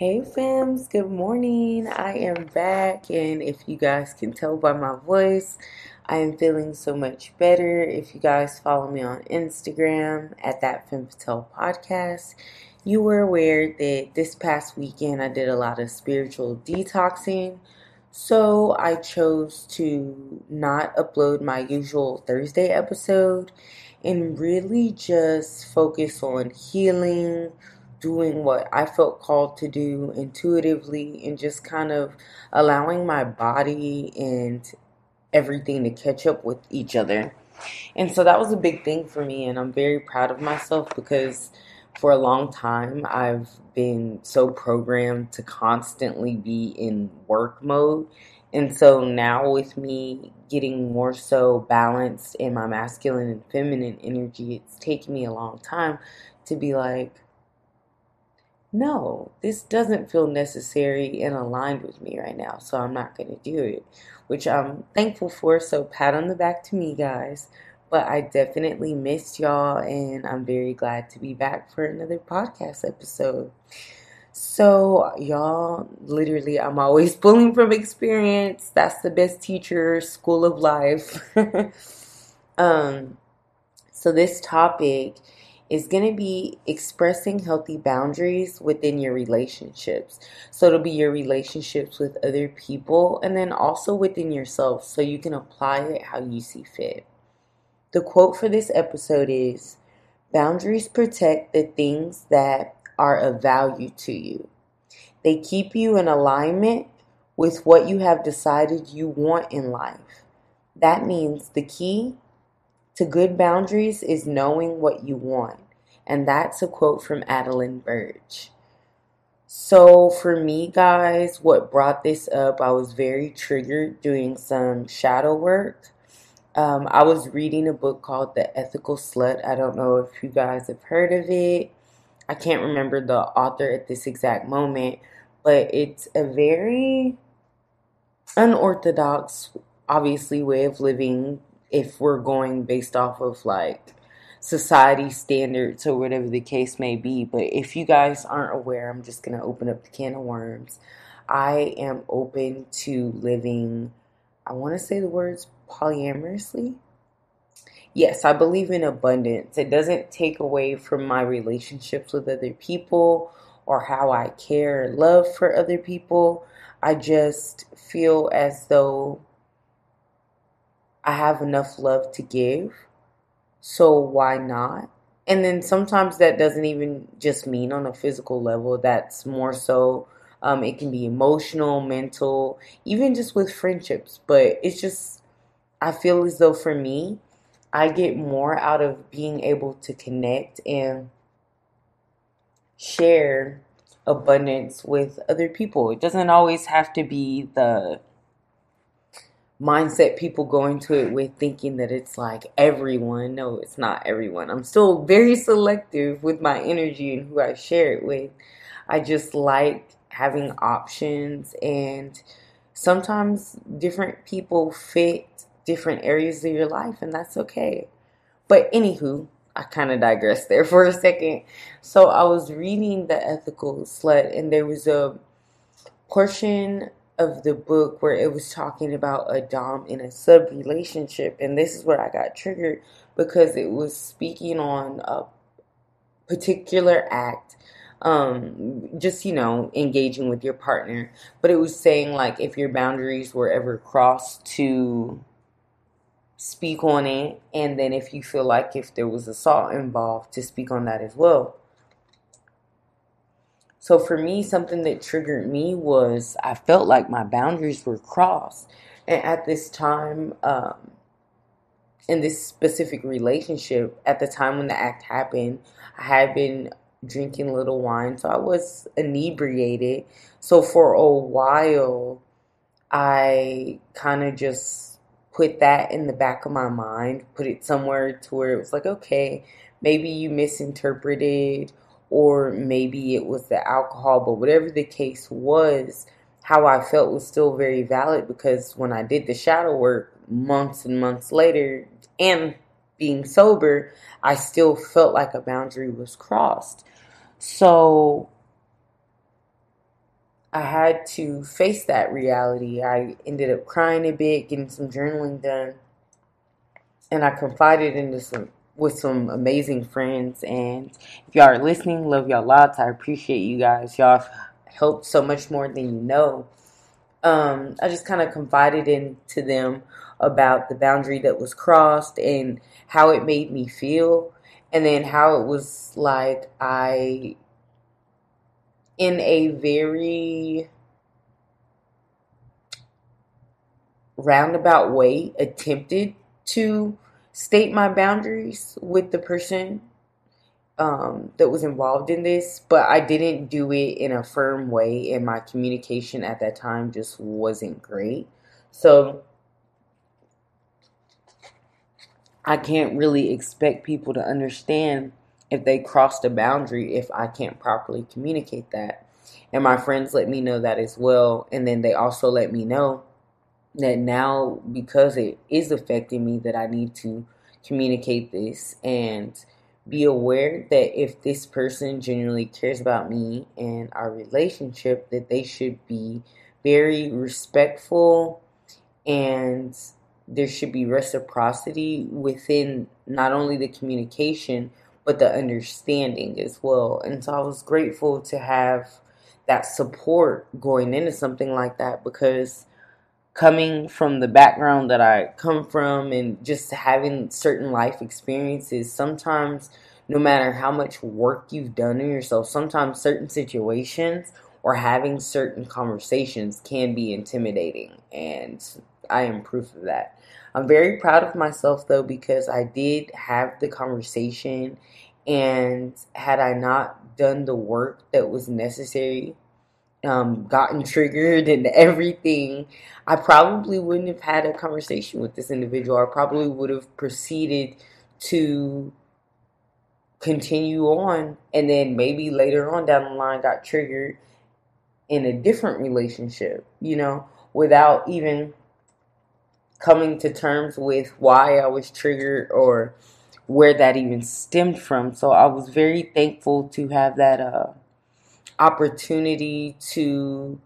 Hey Femmes, good morning. I am back, and if you guys can tell by my voice, I am feeling so much better. If you guys follow me on Instagram at that Femme Fatale podcast, you were aware that this past weekend I did a lot of spiritual detoxing. So I chose to not upload my usual Thursday episode and really just focus on healing doing what I felt called to do intuitively and just kind of allowing my body and everything to catch up with each other. And so that was a big thing for me, and I'm very proud of myself because for a long time I've been so programmed to constantly be in work mode. And so now, with me getting more so balanced in my masculine and feminine energy, it's taken me a long time to be like, no, this doesn't feel necessary and aligned with me right now, so I'm not going to do it, which I'm thankful for. So, pat on the back to me, guys. But I definitely missed y'all, and I'm very glad to be back for another podcast episode. So, y'all, literally, I'm always pulling from experience. That's the best teacher, school of life. um, so, this topic is going to be expressing healthy boundaries within your relationships. So it'll be your relationships with other people and then also within yourself so you can apply it how you see fit. The quote for this episode is Boundaries protect the things that are of value to you. They keep you in alignment with what you have decided you want in life. That means the key to good boundaries is knowing what you want. And that's a quote from Adelyn Birch. So, for me, guys, what brought this up, I was very triggered doing some shadow work. Um, I was reading a book called The Ethical Slut. I don't know if you guys have heard of it. I can't remember the author at this exact moment, but it's a very unorthodox, obviously, way of living if we're going based off of like society standards or whatever the case may be. But if you guys aren't aware, I'm just going to open up the can of worms. I am open to living, I want to say the words polyamorously. Yes, I believe in abundance. It doesn't take away from my relationships with other people or how I care and love for other people. I just feel as though I have enough love to give. So why not? And then sometimes that doesn't even just mean on a physical level, that's more so. Um, it can be emotional, mental, even just with friendships. But it's just, I feel as though for me, I get more out of being able to connect and share abundance with other people. It doesn't always have to be the mindset people go into it with thinking that it's like everyone. No, it's not everyone. I'm still very selective with my energy and who I share it with. I just like having options and sometimes different people fit different areas of your life and that's okay. But anywho, I kind of digressed there for a second. So I was reading The Ethical Slut and there was a portion of the book where it was talking about a dom in a sub relationship, and this is where I got triggered because it was speaking on a particular act um just you know engaging with your partner. But it was saying like if your boundaries were ever crossed to speak on it and then if you feel like if there was assault involved to speak on that as well so for me, something that triggered me was I felt like my boundaries were crossed. And at this time, um, in this specific relationship, at the time when the act happened, I had been drinking little wine, so I was inebriated. So for a while, I kind of just put that in the back of my mind, put it somewhere to where it was like, okay, maybe you misinterpreted or maybe it was the alcohol, but whatever the case was, how I felt was still very valid because when I did the shadow work months and months later and being sober, I still felt like a boundary was crossed. So I had to face that reality. I ended up crying a bit, getting some journaling done, and I confided into some with some amazing friends. And if y'all are listening, love y'all lots. I appreciate you guys. Y'all helped so much more than you know. Um, I just kind of confided into them about the boundary that was crossed and how it made me feel, and then how it was like I, in a very roundabout way, attempted to state my boundaries with the person um, that was involved in this, but I didn't do it in a firm way, and my communication at that time just wasn't great. So I can't really expect people to understand if they crossed a boundary if I can't properly communicate that. And my friends let me know that as well. And then they also let me know that now because it is affecting me that I need to communicate this and be aware that if this person genuinely cares about me and our relationship that they should be very respectful and there should be reciprocity within not only the communication but the understanding as well. And so I was grateful to have that support going into something like that because coming from the background that I come from and just having certain life experiences, sometimes no matter how much work you've done on yourself, sometimes certain situations or having certain conversations can be intimidating. And I am proof of that. I'm very proud of myself though because I did have the conversation and had I not done the work that was necessary um, gotten triggered and everything, I probably wouldn't have had a conversation with this individual. I probably would have proceeded to continue on and then maybe later on down the line got triggered in a different relationship, you know, without even coming to terms with why I was triggered or where that even stemmed from. So I was very thankful to have that uh, opportunity to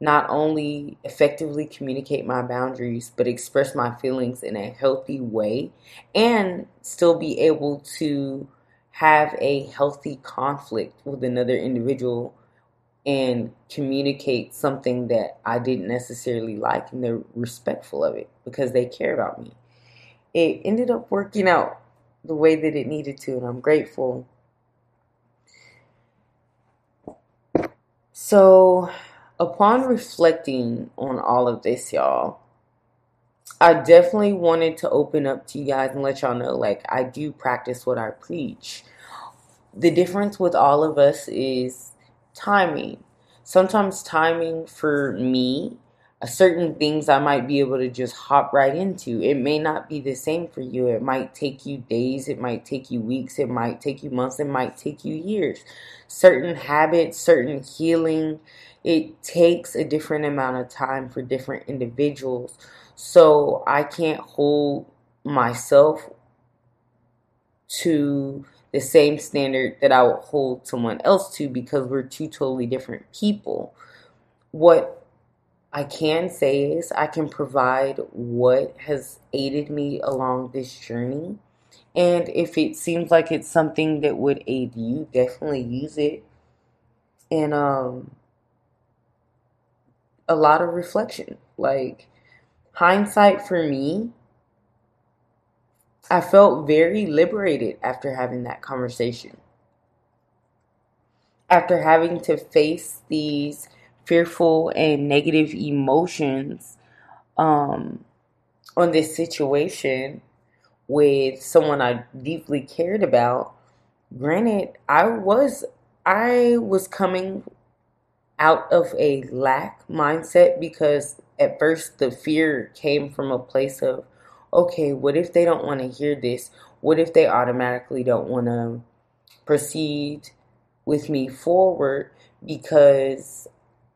not only effectively communicate my boundaries, but express my feelings in a healthy way and still be able to have a healthy conflict with another individual and communicate something that I didn't necessarily like and they're respectful of it because they care about me. It ended up working out the way that it needed to, and I'm grateful So, upon reflecting on all of this, y'all, I definitely wanted to open up to you guys and let y'all know like, I do practice what I preach. The difference with all of us is timing. Sometimes, timing for me certain things I might be able to just hop right into. It may not be the same for you. It might take you days, it might take you weeks, it might take you months, it might take you years. Certain habits, certain healing, it takes a different amount of time for different individuals. So I can't hold myself to the same standard that I would hold someone else to because we're two totally different people. What I can say is I can provide what has aided me along this journey. And if it seems like it's something that would aid you, definitely use it. And um a lot of reflection. Like hindsight for me, I felt very liberated after having that conversation. After having to face these fearful and negative emotions um, on this situation with someone I deeply cared about. Granted, I was I was coming out of a lack mindset because at first the fear came from a place of okay, what if they don't want to hear this? What if they automatically don't want to proceed with me forward because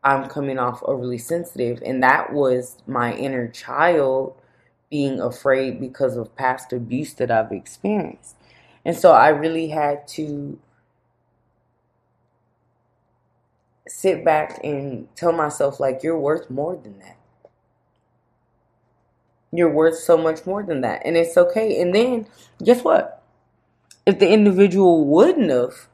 I'm coming off overly sensitive. And that was my inner child being afraid because of past abuse that I've experienced. And so I really had to sit back and tell myself, like, you're worth more than that. You're worth so much more than that. And it's okay. And then, guess what? If the individual wouldn't have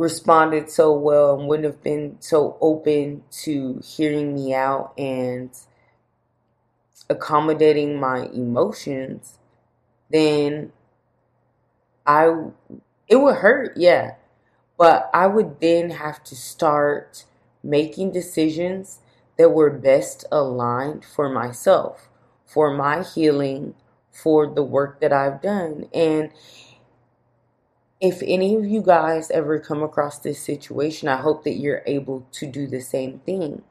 responded so well and wouldn't have been so open to hearing me out and accommodating my emotions, then I it would hurt, yeah. But I would then have to start making decisions that were best aligned for myself, for my healing, for the work that I've done. And if any of you guys ever come across this situation, I hope that you're able to do the same thing.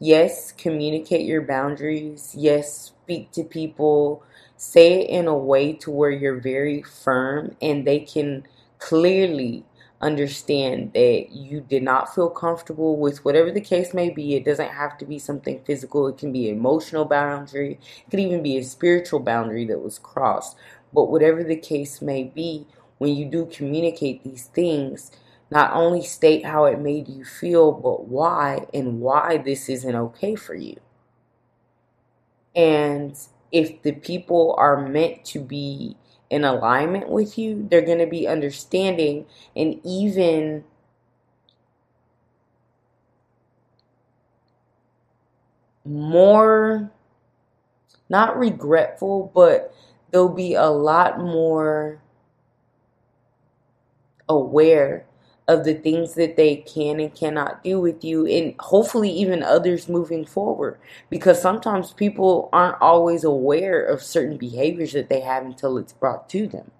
Yes, communicate your boundaries. Yes, speak to people. Say it in a way to where you're very firm and they can clearly understand that you did not feel comfortable with whatever the case may be. It doesn't have to be something physical, it can be emotional boundary, it could even be a spiritual boundary that was crossed. But whatever the case may be, when you do communicate these things, not only state how it made you feel, but why and why this isn't okay for you. And if the people are meant to be in alignment with you, they're going to be understanding and even more, not regretful, but they'll be a lot more aware of the things that they can and cannot do with you and hopefully even others moving forward. Because sometimes people aren't always aware of certain behaviors that they have until it's brought to them.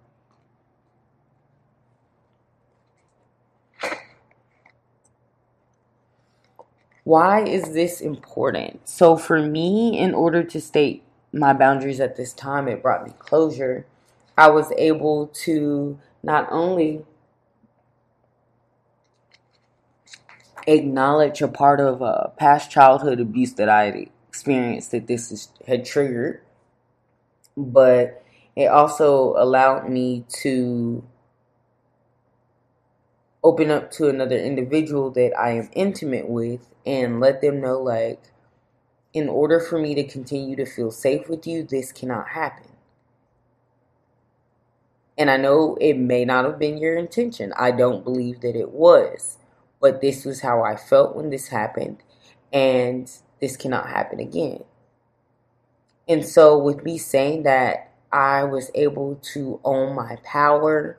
Why is this important? So for me in order to state my boundaries at this time it brought me closure. I was able to not only acknowledge a part of a past childhood abuse that I experienced that this is, had triggered, but it also allowed me to open up to another individual that I am intimate with and let them know, like, in order for me to continue to feel safe with you, this cannot happen. And I know it may not have been your intention. I don't believe that it was but this was how I felt when this happened, and this cannot happen again. And so, with me saying that, I was able to own my power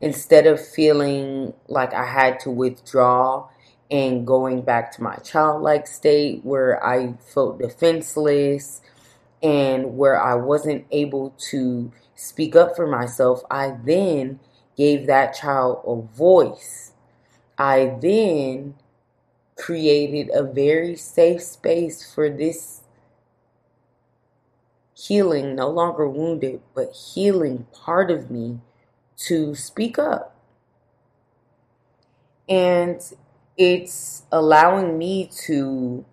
instead of feeling like I had to withdraw and going back to my childlike state where I felt defenseless and where I wasn't able to speak up for myself. I then gave that child a voice I then created a very safe space for this healing, no longer wounded, but healing part of me to speak up. And it's allowing me to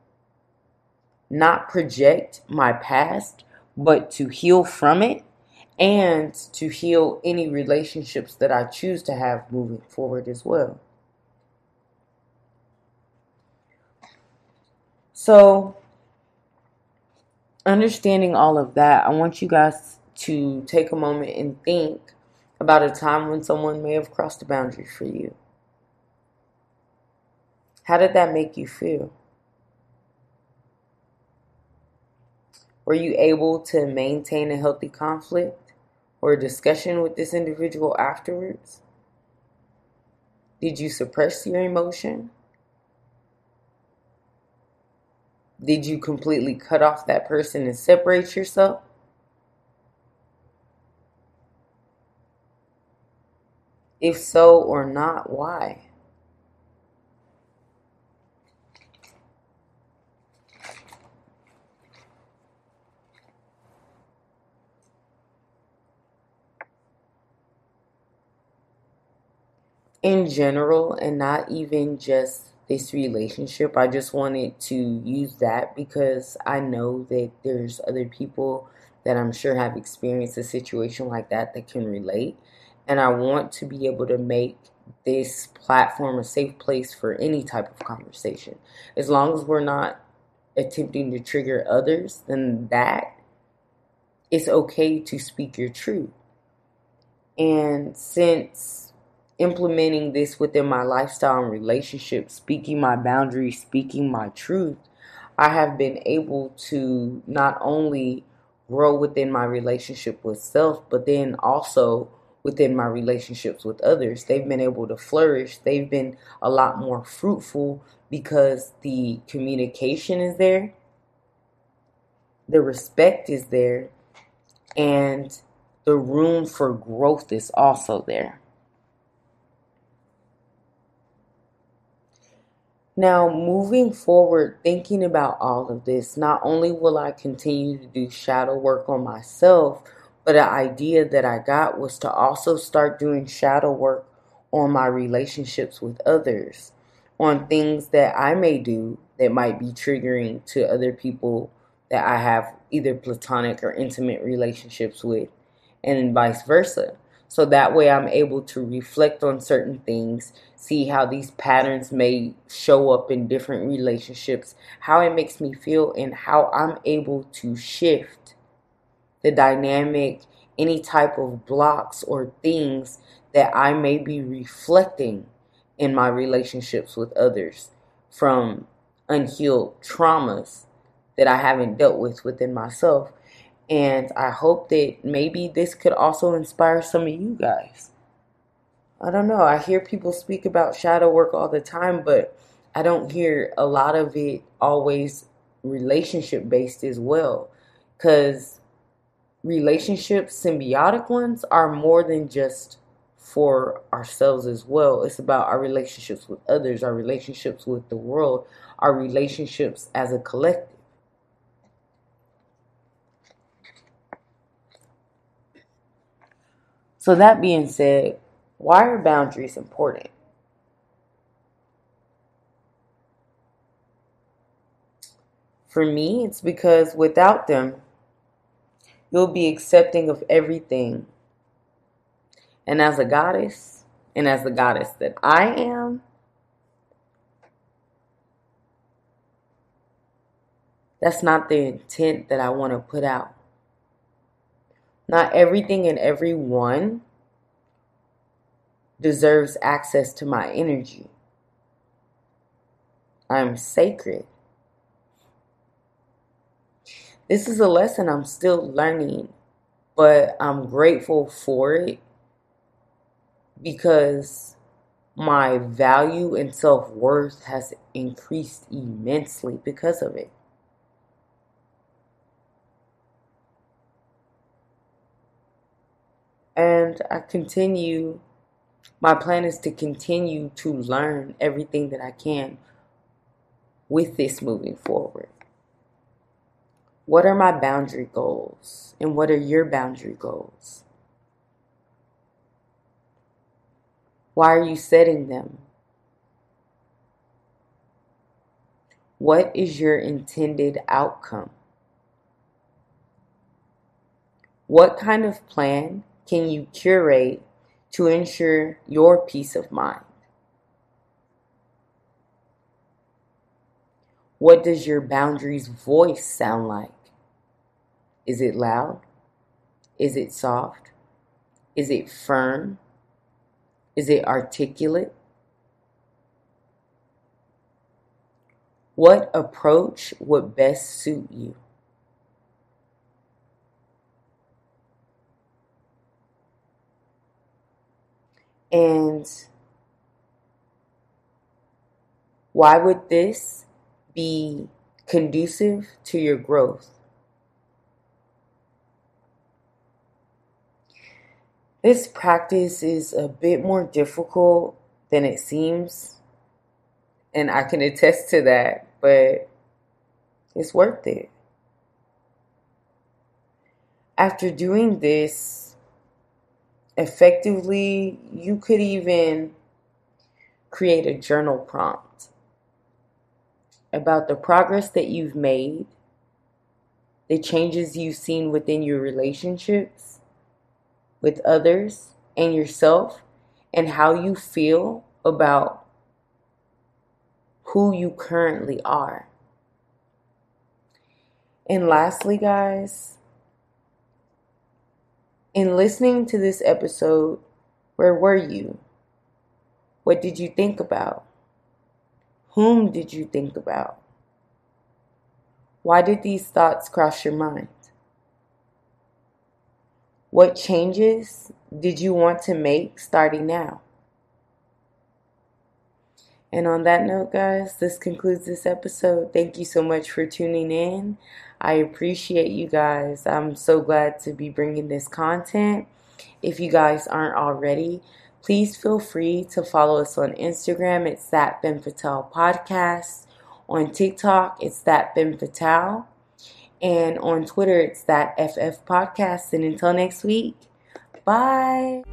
not project my past, but to heal from it and to heal any relationships that I choose to have moving forward as well. So, understanding all of that, I want you guys to take a moment and think about a time when someone may have crossed a boundary for you. How did that make you feel? Were you able to maintain a healthy conflict or discussion with this individual afterwards? Did you suppress your emotion? Did you completely cut off that person and separate yourself? If so or not, why? in general and not even just this relationship. I just wanted to use that because I know that there's other people that I'm sure have experienced a situation like that that can relate. And I want to be able to make this platform a safe place for any type of conversation. As long as we're not attempting to trigger others, then that it's okay to speak your truth. And since implementing this within my lifestyle and relationship, speaking my boundaries, speaking my truth, I have been able to not only grow within my relationship with self, but then also within my relationships with others. They've been able to flourish. They've been a lot more fruitful because the communication is there, the respect is there, and the room for growth is also there. Now, moving forward, thinking about all of this, not only will I continue to do shadow work on myself, but an idea that I got was to also start doing shadow work on my relationships with others, on things that I may do that might be triggering to other people that I have either platonic or intimate relationships with, and vice versa. So that way I'm able to reflect on certain things, see how these patterns may show up in different relationships, how it makes me feel, and how I'm able to shift the dynamic, any type of blocks or things that I may be reflecting in my relationships with others from unhealed traumas that I haven't dealt with within myself. And I hope that maybe this could also inspire some of you guys. I don't know. I hear people speak about shadow work all the time, but I don't hear a lot of it always relationship based as well. Because relationships, symbiotic ones, are more than just for ourselves as well. It's about our relationships with others, our relationships with the world, our relationships as a collective. So, that being said, why are boundaries important? For me, it's because without them, You'll be accepting of everything. And as a goddess, and as the goddess that I am, that's not the intent that I want to put out. Not everything and everyone deserves access to my energy. I'm sacred. This is a lesson I'm still learning, but I'm grateful for it because my value and self worth has increased immensely because of it. And I continue, my plan is to continue to learn everything that I can with this moving forward. What are my boundary goals? And what are your boundary goals? Why are you setting them? What is your intended outcome? What kind of plan can you curate to ensure your peace of mind? What does your boundaries voice sound like? Is it loud? Is it soft? Is it firm? Is it articulate? What approach would best suit you? And why would this be conducive to your growth? This practice is a bit more difficult than it seems, and I can attest to that, but it's worth it. After doing this effectively, you could even create a journal prompt about the progress that you've made, the changes you've seen within your relationships with others and yourself, and how you feel about who you currently are. And lastly, guys, in listening to this episode, where were you? What did you think about? Whom did you think about? Why did these thoughts cross your mind? What changes did you want to make starting now? And on that note, guys, this concludes this episode. Thank you so much for tuning in. I appreciate you guys. I'm so glad to be bringing this content. If you guys aren't already, please feel free to follow us on Instagram. It's that Femme Fatale podcast. On TikTok, it's that Femme Fatale. And on Twitter, it's that FF podcast. And until next week, bye.